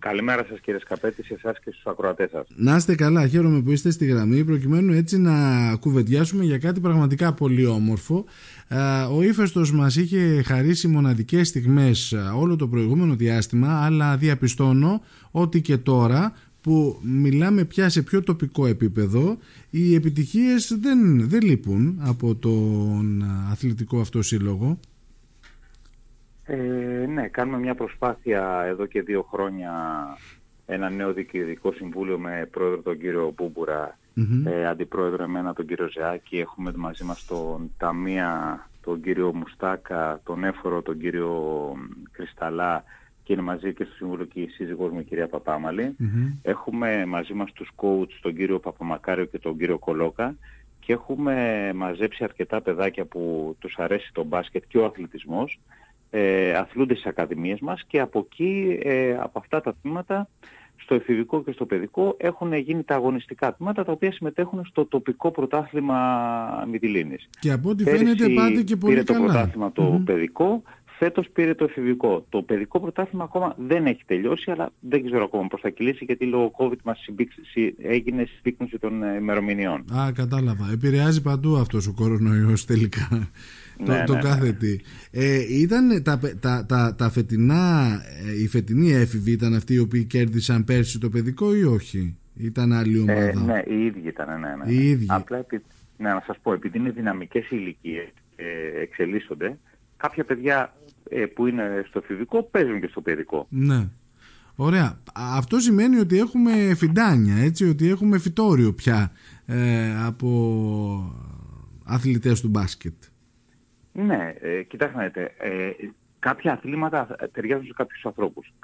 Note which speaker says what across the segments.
Speaker 1: Καλημέρα σας κύριε Σκαπέτη, σε εσάς και στους ακροατές σας.
Speaker 2: Να είστε καλά, χαίρομαι που είστε στη γραμμή προκειμένου έτσι να κουβεντιάσουμε για κάτι πραγματικά πολύ όμορφο. Ο ύφεστος μας είχε χαρίσει μοναδικές στιγμές όλο το προηγούμενο διάστημα αλλά διαπιστώνω ότι και τώρα που μιλάμε πια σε πιο τοπικό επίπεδο οι επιτυχίες δεν, δεν λείπουν από τον αθλητικό αυτό σύλλογο.
Speaker 1: Ε, ναι, κάνουμε μια προσπάθεια εδώ και δύο χρόνια ένα νέο διοικητικό συμβούλιο με πρόεδρο τον κύριο ε, αντιπρόεδρο εμένα τον κύριο Ζεάκη, έχουμε μαζί μας τον Ταμία, τον κύριο Μουστάκα, τον Έφορο, τον κύριο Κρυσταλά και είναι μαζί και στο Συμβούλιο και η σύζυγός μου η κυρία Έχουμε μαζί μας τους coach τον κύριο Παπαμακάριο και τον κύριο Κολόκα. Και έχουμε μαζέψει αρκετά παιδάκια που τους αρέσει το μπάσκετ και ο αθλητισμός ε, αθλούνται στις ακαδημίες μας και από εκεί, ε, από αυτά τα τμήματα, στο εφηβικό και στο παιδικό έχουν γίνει τα αγωνιστικά τμήματα τα οποία συμμετέχουν στο τοπικό πρωτάθλημα Μητυλίνης.
Speaker 2: Και από ό,τι φαίνεται πάτε και πολύ
Speaker 1: πήρε
Speaker 2: καλά.
Speaker 1: το πρωτάθλημα το παιδικό, φέτος πήρε το εφηβικό. Το παιδικό πρωτάθλημα ακόμα δεν έχει τελειώσει, αλλά δεν ξέρω ακόμα πώς θα κυλήσει γιατί λόγω COVID μας έγινε συμπίκνωση των ημερομηνιών.
Speaker 2: Α, κατάλαβα. Επηρεάζει παντού αυτός ο κορονοϊός τελικά το, το ναι, ναι. κάθε τι. Ε, ήταν τα, τα, τα, τα φετινά, ε, η φετινή έφηβη ήταν αυτοί οι οποίοι κέρδισαν πέρσι το παιδικό ή όχι; Ήταν άλλη ε, ομάδα;
Speaker 1: Ε, ναι, οι ίδιοι ήταν, ναι, ναι.
Speaker 2: Οι ίδιοι.
Speaker 1: Απλά, ναι, να σας πω, επειδή είναι δυναμικές ηλικίες ε, εξελίσσονται, κάποια παιδιά ε, που είναι στο εφηβικό παίζουν και στο παιδικό.
Speaker 2: Ναι. Ωραία. Αυτό σημαίνει ότι έχουμε φιντάνια, έτσι, ότι έχουμε φυτόριο πια ε, από αθλητές του μπάσκετ.
Speaker 1: Ναι, ε, κοιτάξτε να δείτε. Ε, κάποια αθλήματα ταιριάζουν σε κάποιους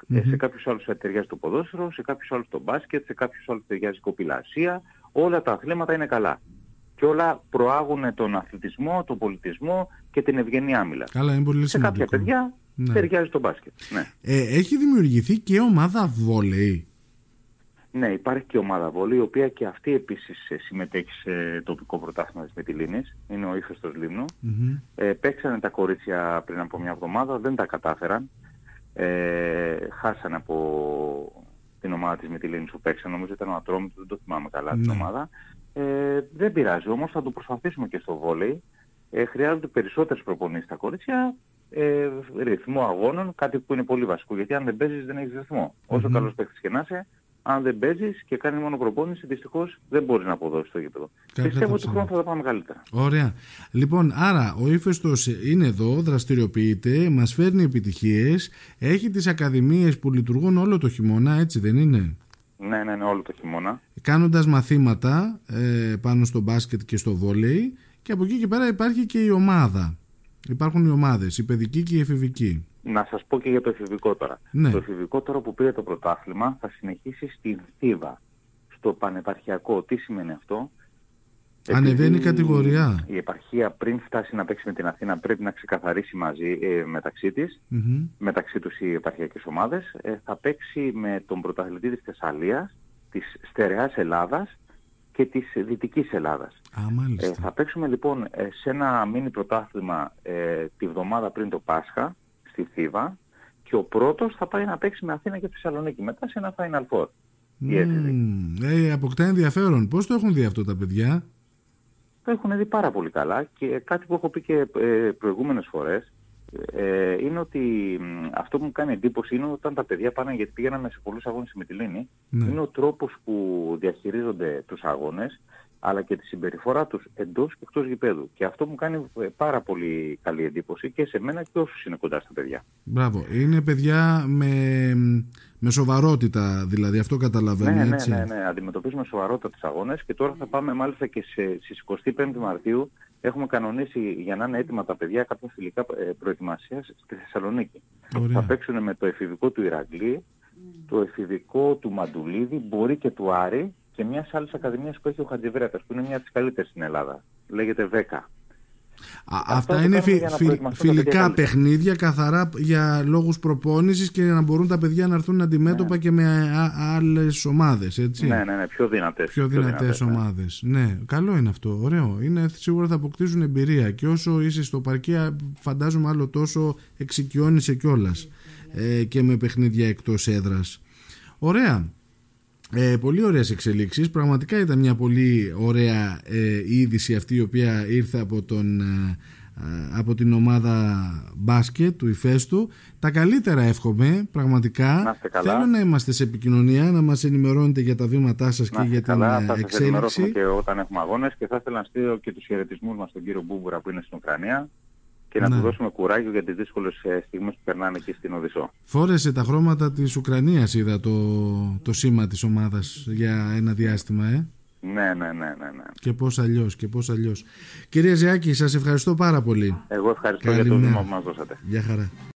Speaker 1: Ε, σε κάποιους άλλους ταιριάζει το ποδόσφαιρο, σε κάποιους άλλους το μπάσκετ, σε κάποιους άλλους ταιριάζει η κοπηλασία. Όλα τα αθλήματα είναι καλά. Και όλα προάγουν τον αθλητισμό, τον πολιτισμό και την ευγενή άμυλα.
Speaker 2: Καλά, είναι πολύ
Speaker 1: σε κάποια παιδιά ναι. ταιριάζει το μπάσκετ. Ναι.
Speaker 2: Ε, έχει δημιουργηθεί και ομάδα βόλεϊ.
Speaker 1: Ναι, υπάρχει και ομάδα βόλη, η οποία και αυτή επίσης ε, συμμετέχει σε τοπικό πρωτάθλημα της Μετυλίνης. Είναι ο ύφεστος Λίμνου. Mm-hmm. Ε, παίξανε τα κορίτσια πριν από μια εβδομάδα, δεν τα κατάφεραν. Ε, χάσανε από την ομάδα της Μετυλίνης που παίξανε, νομίζω ήταν ο Ατρόμητος, δεν το θυμάμαι καλά την ναι. ομάδα. Ε, δεν πειράζει, όμως θα το προσπαθήσουμε και στο βόλεϊ. Ε, χρειάζονται περισσότερες προπονήσεις στα κορίτσια, ε, ρυθμό αγώνων, κάτι που είναι πολύ βασικό, γιατί αν δεν παίζεις δεν έχεις ρυθμό. Mm-hmm. Όσο καλός παίκτης και να είσαι, αν δεν παίζεις και κάνει μόνο προπόνηση, δυστυχώς δεν μπορεί να αποδώσεις το γήπεδο. Πιστεύω ότι χρόνο θα τα πάμε καλύτερα.
Speaker 2: Ωραία. Λοιπόν, άρα ο ύφεστος είναι εδώ, δραστηριοποιείται, μας φέρνει επιτυχίες, έχει τις ακαδημίες που λειτουργούν όλο το χειμώνα, έτσι δεν είναι;
Speaker 1: Ναι, ναι, ναι, όλο το χειμώνα.
Speaker 2: Κάνοντας μαθήματα ε, πάνω στο μπάσκετ και στο βόλεϊ και από εκεί και πέρα υπάρχει και η ομάδα. Υπάρχουν οι ομάδες, η παιδική και η εφηβική.
Speaker 1: Να σας πω και για το εφηβικό τώρα. Ναι. Το εφηβικό τώρα που πήρε το πρωτάθλημα θα συνεχίσει στην Θήβα, στο πανεπαρχιακό. Τι σημαίνει αυτό;
Speaker 2: Ανεβαίνει η κατηγορία.
Speaker 1: Η επαρχία πριν φτάσει να παίξει με την Αθήνα πρέπει να ξεκαθαρίσει μαζί ε, μεταξύ της, μεταξύ τους οι επαρχιακές ομάδες. Ε, θα παίξει με τον πρωταθλητή της Θεσσαλίας, της Στερεάς Ελλάδας και της Δυτικής Ελλάδας.
Speaker 2: Α, ε,
Speaker 1: θα παίξουμε λοιπόν ε, σε ένα μίνι πρωτάθλημα τη βδομάδα πριν το Πάσχα, στη Θήβα και ο πρώτος θα πάει να παίξει με Αθήνα και Θεσσαλονίκη μετά σε ένα Final Four.
Speaker 2: Mm, ε, αποκτά ενδιαφέρον. Πώς το έχουν δει αυτό τα παιδιά;
Speaker 1: Το έχουν δει πάρα πολύ καλά και κάτι που έχω πει και ε, προηγούμενες φορές ε, είναι ότι αυτό που μου κάνει εντύπωση είναι όταν τα παιδιά πάνε γιατί πήγαιναμε σε πολλούς αγώνες με τη Λίνη ναι. είναι ο τρόπος που διαχειρίζονται τους αγώνες αλλά και τη συμπεριφορά τους εντός και εκτός γηπέδου. Και αυτό μου κάνει ε, πάρα πολύ καλή εντύπωση και σε μένα και όσους είναι κοντά στα παιδιά.
Speaker 2: Μπράβο. Είναι παιδιά με, με σοβαρότητα, δηλαδή αυτό καταλαβαίνω
Speaker 1: ναι, ναι,
Speaker 2: έτσι.
Speaker 1: Ναι, ναι, ναι. Αντιμετωπίζουμε σοβαρότητα τις αγώνες και τώρα θα πάμε μάλιστα και σε, στις 25 Μαρτίου έχουμε κανονίσει για να είναι έτοιμα τα παιδιά κάποια φιλικά ε, προετοιμασίας στη Θεσσαλονίκη. Θα παίξουν με το εφηβικό του Ηρακλή, το εφηβικό του Μαντουλίδη, μπορεί και του Άρη και μια άλλη ακαδημία που έχει ο Χατζηβρέτας, που είναι μια από τις καλύτερες στην Ελλάδα. Λέγεται ΒΕΚΑ.
Speaker 2: αυτά είναι φι, φι, φιλικά παιχνίδια καθαρά για λόγους προπόνησης και να μπορούν τα παιδιά να έρθουν αντιμέτωπα ναι. και με άλλες ομάδες έτσι.
Speaker 1: Ναι, ναι, ναι, πιο δυνατές.
Speaker 2: Πιο δυνατές, ναι. ομάδες. Ναι. καλό είναι αυτό, ωραίο. Είναι, σίγουρα θα αποκτήσουν εμπειρία και όσο είσαι στο παρκία φαντάζομαι άλλο τόσο εξοικειώνεσαι κιόλας ε, και με παιχνίδια εκτός έδρας. Ωραία. Ε, πολύ ωραίες εξελίξεις. Πραγματικά ήταν μια πολύ ωραία ε, είδηση αυτή η οποία ήρθε από, τον, ε, από την ομάδα μπάσκετ του Ιφέστου. Τα καλύτερα εύχομαι, πραγματικά.
Speaker 1: Να καλά.
Speaker 2: Θέλω να είμαστε σε επικοινωνία, να μας ενημερώνετε για τα βήματά σας και για
Speaker 1: καλά,
Speaker 2: την
Speaker 1: θα
Speaker 2: εξέλιξη.
Speaker 1: Θα και όταν έχουμε αγώνες και θα ήθελα να στείλω και τους χαιρετισμούς μας στον κύριο Μπούμπουρα που είναι στην Ουκρανία και να
Speaker 2: Ναι.
Speaker 1: του δώσουμε κουράγιο για τις δύσκολες ε, στιγμές που περνάνε εκεί στην Οδυσσό.
Speaker 2: Φόρεσε τα χρώματα της Ουκρανίας είδα το, το σήμα της ομάδας για ένα διάστημα ε.
Speaker 1: Ναι, ναι, ναι, ναι. ναι.
Speaker 2: Και πώς αλλιώς και πώς αλλιώς Κύριε Ζεάκη σας ευχαριστώ πάρα πολύ
Speaker 1: Εγώ ευχαριστώ για το
Speaker 2: Καλημέρα.
Speaker 1: βήμα που μας δώσατε.
Speaker 2: Γεια χαρά